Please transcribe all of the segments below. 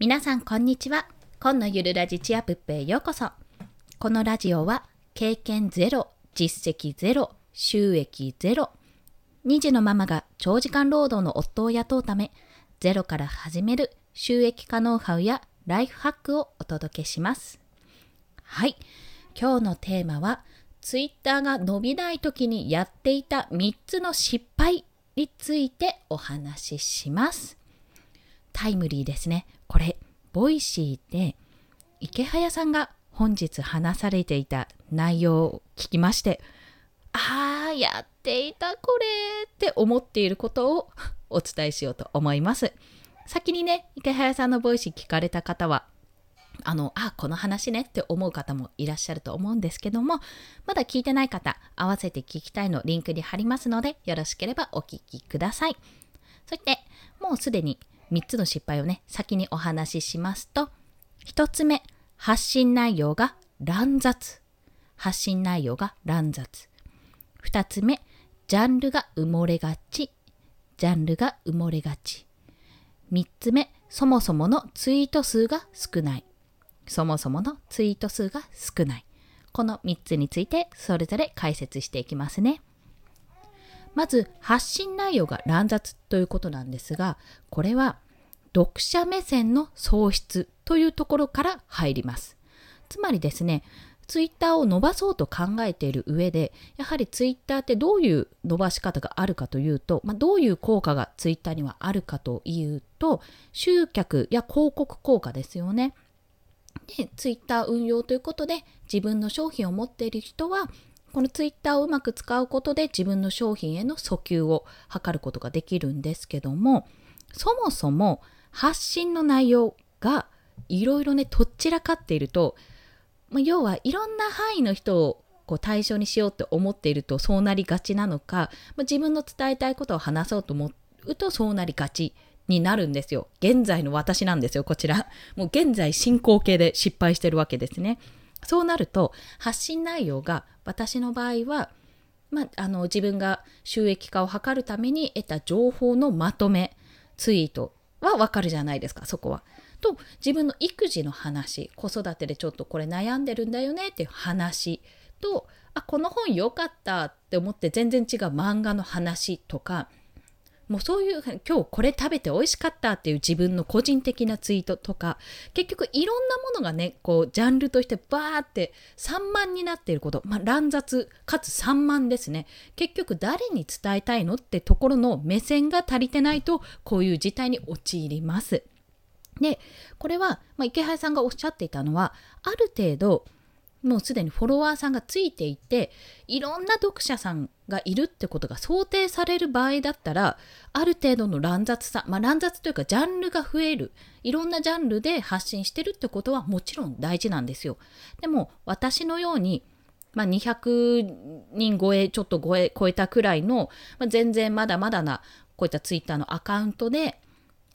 皆さんこんにちは。今のゆるラジチアプップへようこそ。このラジオは経験ゼロ、実績ゼロ、収益ゼロ。2児のママが長時間労働の夫を雇うため、ゼロから始める収益化ノウハウやライフハックをお届けします。はい。今日のテーマは、ツイッターが伸びない時にやっていた3つの失敗についてお話しします。タイムリーですね。 Voicyでイケハヤさんが本日話されていた内容を聞きまして、ああ、やっていたこれって思っていることをお伝えしようと思います。先にね、イケハヤさんの Voicy 聞かれた方は、あの、あ、この話ねって思う方もいらっしゃると思うんですけども、まだ聞いてない方、合わせて聞きたいのリンクに貼りますので、よろしければお聞きください。そして、もうすでに3つの失敗をね、先にお話ししますと、1つ目、発信内容が乱雑。発信内容が乱雑。2つ目、ジャンルが埋もれがち。ジャンルが埋もれがち。3つ目、そもそものツイート数が少ない。そもそものツイート数が少ない。この3つについてそれぞれ解説していきますね。まず発信内容が乱雑ということなんですが、これは読者目線の喪失というところから入ります。つまりですね、ツイッターを伸ばそうと考えている上で、やはりツイッターってどういう伸ばし方があるかというと、まあ、どういう効果がツイッターにはあるかというと、集客や広告効果ですよね。で、ツイッター運用ということで、自分の商品を持っている人は、このツイッターをうまく使うことで自分の商品への訴求を図ることができるんですけども、そもそも発信の内容がいろいろね、とっちらかっていると、ま、要はいろんな範囲の人をこう対象にしようって思っているとそうなりがちなのか、ま、自分の伝えたいことを話そうと思うとそうなりがちになるんですよ。現在の私なんですよ、こちら。もう現在進行形で失敗してるわけですね。そうなると発信内容が私の場合は、まあ、あの自分が収益化を図るために得た情報のまとめツイートはわかるじゃないですかそこは。と自分の育児の話子育てでちょっとこれ悩んでるんだよねっていう話とあこの本良かったって思って全然違う漫画の話とかもうそういう今日これ食べて美味しかったっていう自分の個人的なツイートとか結局いろんなものがねこうジャンルとしてバーって散漫になっていること、まあ、乱雑かつ散漫ですね結局誰に伝えたいのってところの目線が足りてないとこういう事態に陥ります。でこれは、まあ、池原さんがおっしゃっていたのはある程度もうすでにフォロワーさんがついていていろんな読者さんがいるってことが想定される場合だったらある程度の乱雑さ、まあ、乱雑というかジャンルが増えるいろんなジャンルで発信してるってことはもちろん大事なんですよ。でも私のようにまあ、200人超えちょっと超え超えたくらいの、まあ、全然まだまだなこういったツイッターのアカウントで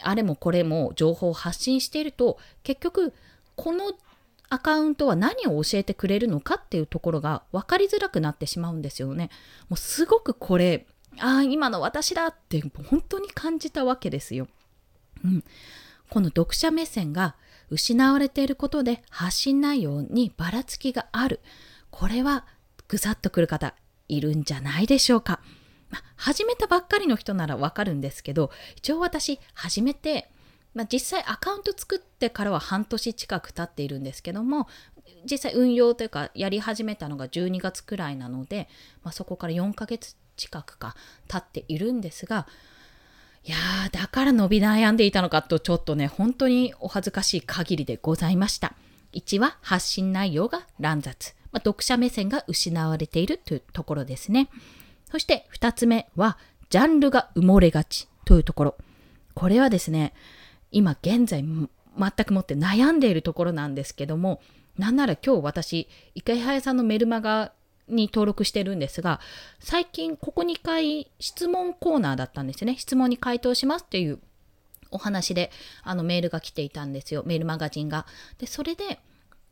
あれもこれも情報を発信していると結局このアカウントは何を教えてくれるのかっていうところが分かりづらくなってしまうんですよね。もうすごくこれ、ああ、今の私だって本当に感じたわけですよ。うん。この読者目線が失われていることで発信内容にばらつきがある。これはぐさっとくる方いるんじゃないでしょうか。ま始めたばっかりの人ならわかるんですけど、一応私始めてまあ、実際アカウント作ってからは半年近く経っているんですけども実際運用というかやり始めたのが12月くらいなので、まあ、そこから4ヶ月近くか経っているんですがいやーだから伸び悩んでいたのかとちょっとね本当にお恥ずかしい限りでございました。1は発信内容が乱雑、まあ、読者目線が失われているというところですね。そして2つ目はジャンルが埋もれがちというところ。これはですね今現在全くもって悩んでいるところなんですけどもなんなら今日私池早さんのメルマガに登録してるんですが最近ここ2回質問コーナーだったんですよね質問に回答しますっていうお話であのメールが来ていたんですよメールマガジンが。でそれで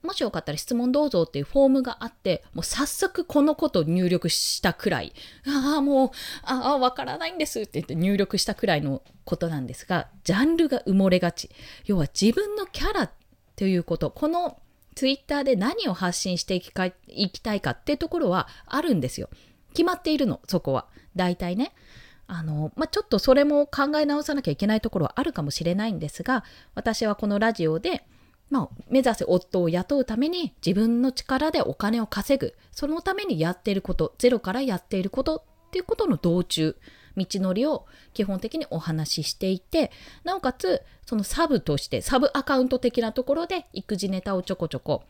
もしよかったら質問どうぞっていうフォームがあって、もう早速このことを入力したくらい、ああ、もう、ああ、わからないんですって言って入力したくらいのことなんですが、ジャンルが埋もれがち。要は自分のキャラということ、このツイッターで何を発信していきかいきたいかっていうところはあるんですよ。決まっているの、そこは。大体ね。あの、まあ、ちょっとそれも考え直さなきゃいけないところはあるかもしれないんですが、私はこのラジオで、まあ、目指せ夫を雇うために自分の力でお金を稼ぐ。そのためにやっていること、ゼロからやっていることっていうことの道中、道のりを基本的にお話ししていて、なおかつ、そのサブとして、サブアカウント的なところで育児ネタをちょこちょこ、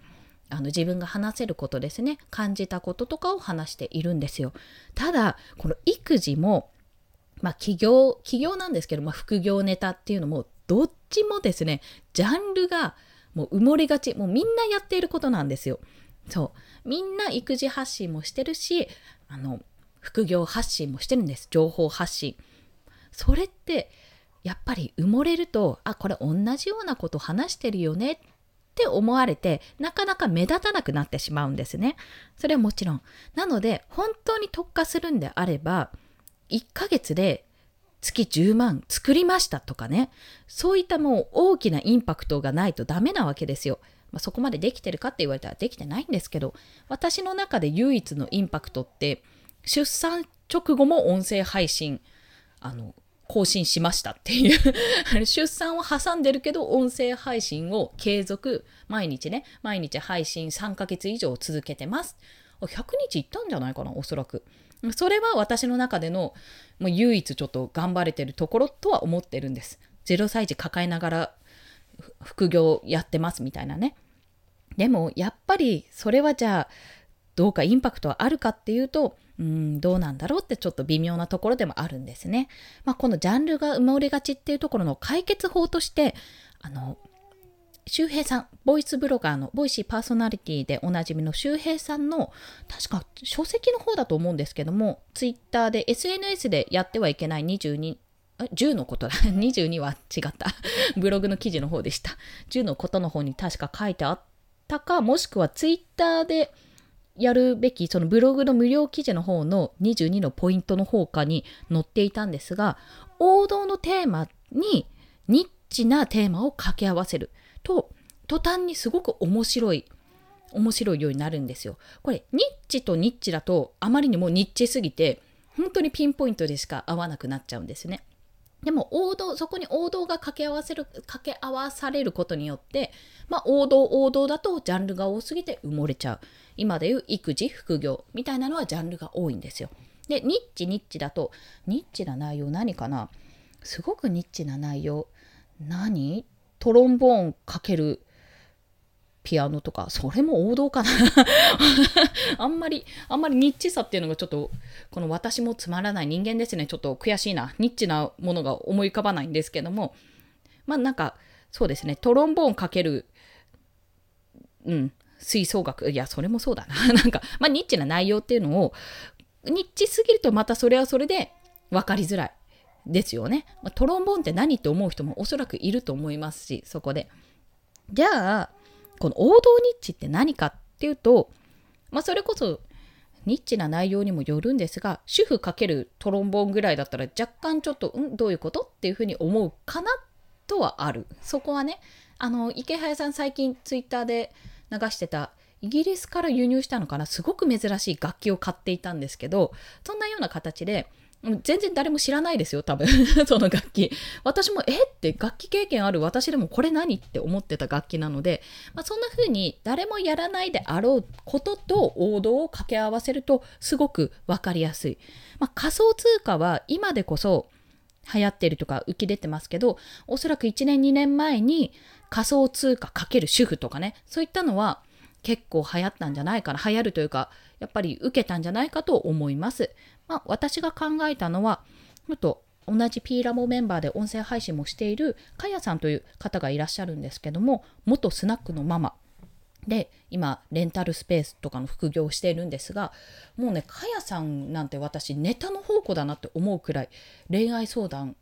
あの自分が話せることですね、感じたこととかを話しているんですよ。ただ、この育児も、まあ企業、企業なんですけど、まあ副業ネタっていうのも、どっちもですね、ジャンルがもう埋もれがち。もうみんなやっていることなんですよ。そう。みんな育児発信もしてるし、あの、副業発信もしてるんです。情報発信。それって、やっぱり埋もれると、あ、これ同じようなこと話してるよねって思われて、なかなか目立たなくなってしまうんですね。それはもちろん。なので、本当に特化するんであれば、1ヶ月で月10万作りましたとかね、そういったもう大きなインパクトがないとダメなわけですよ。まあ、そこまでできてるかって言われたらできてないんですけど、私の中で唯一のインパクトって、出産直後も音声配信、あの、更新しましたっていう。出産を挟んでるけど音声配信を継続毎日ね毎日配信3ヶ月以上続けてます。100日いったんじゃないかなおそらく。それは私の中でのもう唯一ちょっと頑張れてるところとは思ってるんです。0歳児抱えながら副業やってますみたいなね。でもやっぱりそれはじゃあどうかインパクトはあるかっていうとうんどうなんだろうってちょっと微妙なところでもあるんですね。まあ、このジャンルが埋もれがちっていうところの解決法としてあの周平さん、ボイスブロガーの、ボイシーパーソナリティでおなじみの周平さんの、確か書籍の方だと思うんですけども、ツイッターで SNS でやってはいけない22、10のことだ。22は違った。ブログの記事の方でした。10のことの方に確か書いてあったか、もしくはツイッターでやるべき、そのブログの無料記事の方の22のポイントの方かに載っていたんですが、王道のテーマにニッチなテーマを掛け合わせる。と途端にすごく面白い面白いようになるんですよ。これニッチとニッチだとあまりにもニッチすぎて本当にピンポイントでしか合わなくなっちゃうんですね。でも王道そこに王道が掛け合わせる掛け合わされることによってまあ王道王道だとジャンルが多すぎて埋もれちゃう。今でいう育児副業みたいなのはジャンルが多いんですよ。でニッチニッチだとニッチな内容何かな？すごくニッチな内容。何？トロンボーンかけるピアノとか、それも王道かな あんまり、あんまりニッチさっていうのがちょっと、この私もつまらない人間ですね。ちょっと悔しいな。ニッチなものが思い浮かばないんですけども、まあなんか、そうですね。トロンボーンかける、うん、吹奏楽。いや、それもそうだな。なんか、まあニッチな内容っていうのを、ニッチすぎるとまたそれはそれで分かりづらい。ですよね。まあ、トロンボーンって何って思う人もおそらくいると思いますし、そこで。じゃあ、この王道ニッチって何かっていうと、まあ、それこそニッチな内容にもよるんですが、主婦かけるトロンボーンぐらいだったら若干ちょっと、うん？どういうこと？っていうふうに思うかなとはある。そこはね、あの、池早さん最近ツイッターで流してたイギリスから輸入したのかな？すごく珍しい楽器を買っていたんですけど、そんなような形で、全然誰も知らないですよ、多分。その楽器。私も、えって楽器経験ある私でもこれ何って思ってた楽器なので、まあ、そんな風に誰もやらないであろうことと王道を掛け合わせるとすごく分かりやすい。まあ、仮想通貨は今でこそ流行ってるとか浮き出てますけど、おそらく1年2年前に仮想通貨かける主婦とかね、そういったのは結構流行ったんじゃないかな。流行るというか、やっぱり受けたんじゃないかと思います。まあ、私が考えたのは、もっと同じ P ラボメンバーで音声配信もしているかやさんという方がいらっしゃるんですけども、元スナックのママで、今、レンタルスペースとかの副業をしているんですが、もうね、かやさんなんて私、ネタの宝庫だなって思うくらい、恋愛相談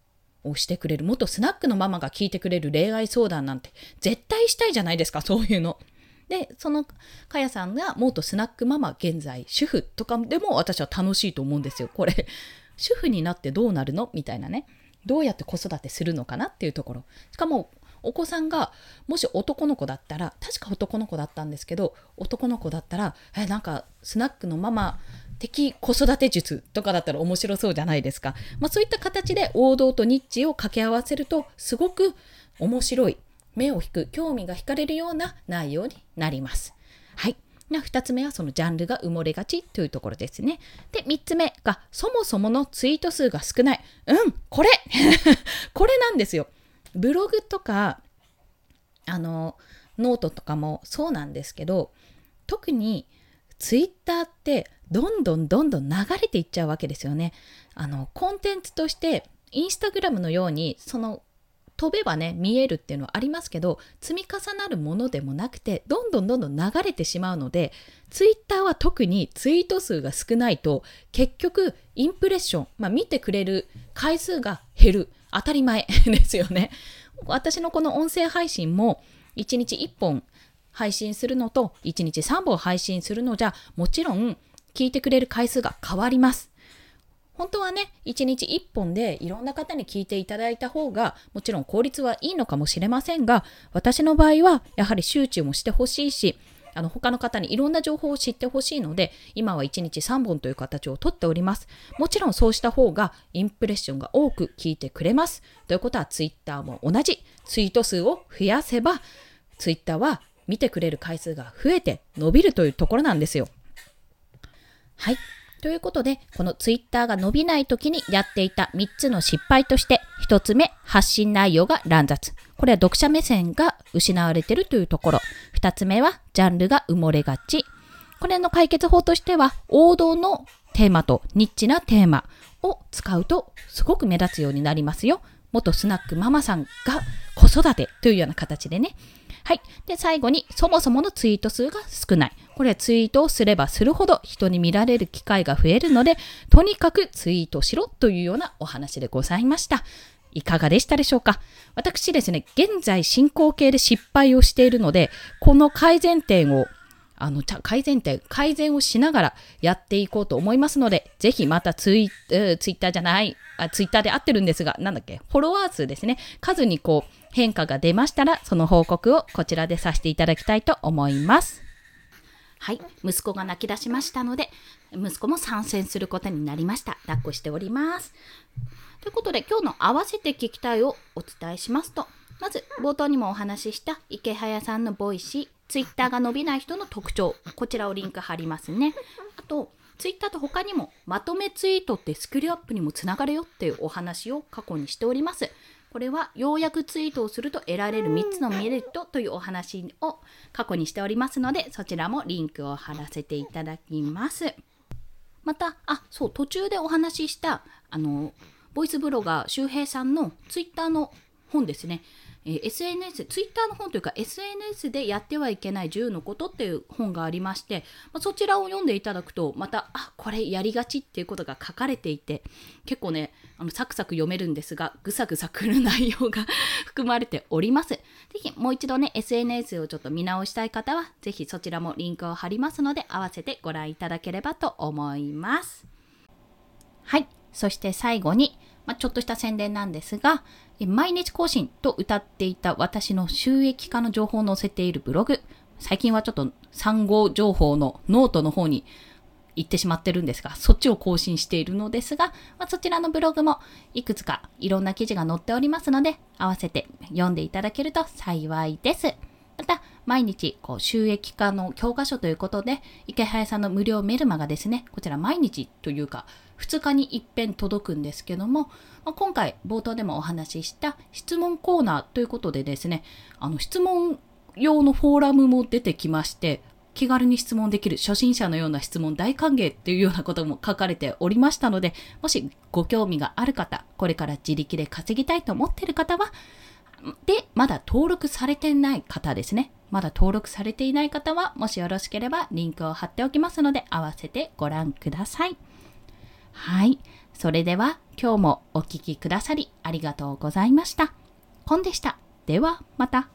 をしてくれる、元スナックのママが聞いてくれる恋愛相談なんて、絶対したいじゃないですか、そういうの。で、そのかやさんが元スナックママ、現在主婦とかでも私は楽しいと思うんですよ。これ、主婦になってどうなるの？みたいなね。どうやって子育てするのかなっていうところ。しかも、お子さんがもし男の子だったら確か男の子だったんですけど男の子だったらえなんかスナックのママ的子育て術とかだったら面白そうじゃないですか、まあ、そういった形で王道とニッチを掛け合わせるとすごく面白い目を引く興味が惹かれるような内容になりますはい2つ目はそのジャンルが埋もれがちというところですね。で、3つ目がそもそものツイート数が少ない。うん、これ これなんですよ。ブログとか、あの、ノートとかもそうなんですけど、特にツイッターってどんどんどんどん流れていっちゃうわけですよね。あの、コンテンツとしてインスタグラムのようにその飛べばね見えるっていうのはありますけど積み重なるものでもなくてどんどんどんどん流れてしまうのでツイッターは特にツイート数が少ないと結局インプレッション、まあ、見てくれる回数が減る当たり前 ですよね。私のこの音声配信も1日1本配信するのと1日3本配信するのじゃもちろん聞いてくれる回数が変わります。本当はね、1日1本でいろんな方に聞いていただいた方が、もちろん効率はいいのかもしれませんが、私の場合はやはり集中もしてほしいし、あの他の方にいろんな情報を知ってほしいので、今は1日3本という形をとっております。もちろんそうした方がインプレッションが多く聞いてくれます。ということは Twitter も同じ。ツイート数を増やせば、Twitter は見てくれる回数が増えて伸びるというところなんですよ。はい。ということで、このツイッターが伸びない時にやっていた3つの失敗として、1つ目、発信内容が乱雑。これは読者目線が失われているというところ。2つ目は、ジャンルが埋もれがち。これの解決法としては、王道のテーマとニッチなテーマを使うと、すごく目立つようになりますよ。元スナックママさんが子育てというような形でね。はい。で、最後に、そもそものツイート数が少ない。これツイートをすればするほど人に見られる機会が増えるので、とにかくツイートしろというようなお話でございました。いかがでしたでしょうか？私ですね、現在進行形で失敗をしているので、この改善点をあの、改善点、改善をしながらやっていこうと思いますので、ぜひまたツイツイッターじゃない、あツイッターで合ってるんですが、なんだっけ、フォロワー数ですね、数にこう変化が出ましたら、その報告をこちらでさせていただきたいと思います。はい、息子が泣き出しましたので、息子も参戦することになりました。抱っこしております。ということで、今日の合わせて聞きたいをお伝えしますと、まず冒頭にもお話ししたイケハヤさんの Voicy、ツイッターが伸びない人の特徴、こちらをリンク貼りますね。あと、ツイッターと他にもまとめツイートってスキルアップにもつながるよっていうお話を過去にしております。これはようやくツイートをすると得られる3つのメリットというお話を過去にしておりますので、そちらもリンクを貼らせていただきます。また、あ、そう、途中でお話しした、あの、ボイスブロガー周平さんのツイッターの本ですね。え SNS、ツイッターの本というか SNS でやってはいけない10のことっていう本がありまして、まあ、そちらを読んでいただくと、また、あ、これやりがちっていうことが書かれていて、結構ね、あのサクサク読めるんですが、ぐさぐさくる内容が 含まれております。ぜひもう一度ね、SNS をちょっと見直したい方は、ぜひそちらもリンクを貼りますので、合わせてご覧いただければと思います。はい。そして最後に、まあ、ちょっとした宣伝なんですが、毎日更新と謳っていた私の収益化の情報を載せているブログ、最近はちょっと産後情報のノートの方に行ってしまってるんですが、そっちを更新しているのですが、まあ、そちらのブログもいくつかいろんな記事が載っておりますので、合わせて読んでいただけると幸いです。また、毎日、こう、収益化の教科書ということで、池早さんの無料メルマがですね、こちら毎日というか、2日に一遍届くんですけども、ま、今回冒頭でもお話しした質問コーナーということでですね、あの質問用のフォーラムも出てきまして、気軽に質問できる初心者のような質問大歓迎っていうようなことも書かれておりましたので、もしご興味がある方、これから自力で稼ぎたいと思っている方は、で、まだ登録されてない方ですね。まだ登録されていない方は、もしよろしければリンクを貼っておきますので、合わせてご覧ください。はい。それでは、今日もお聴きくださりありがとうございました。コンでした。では、また。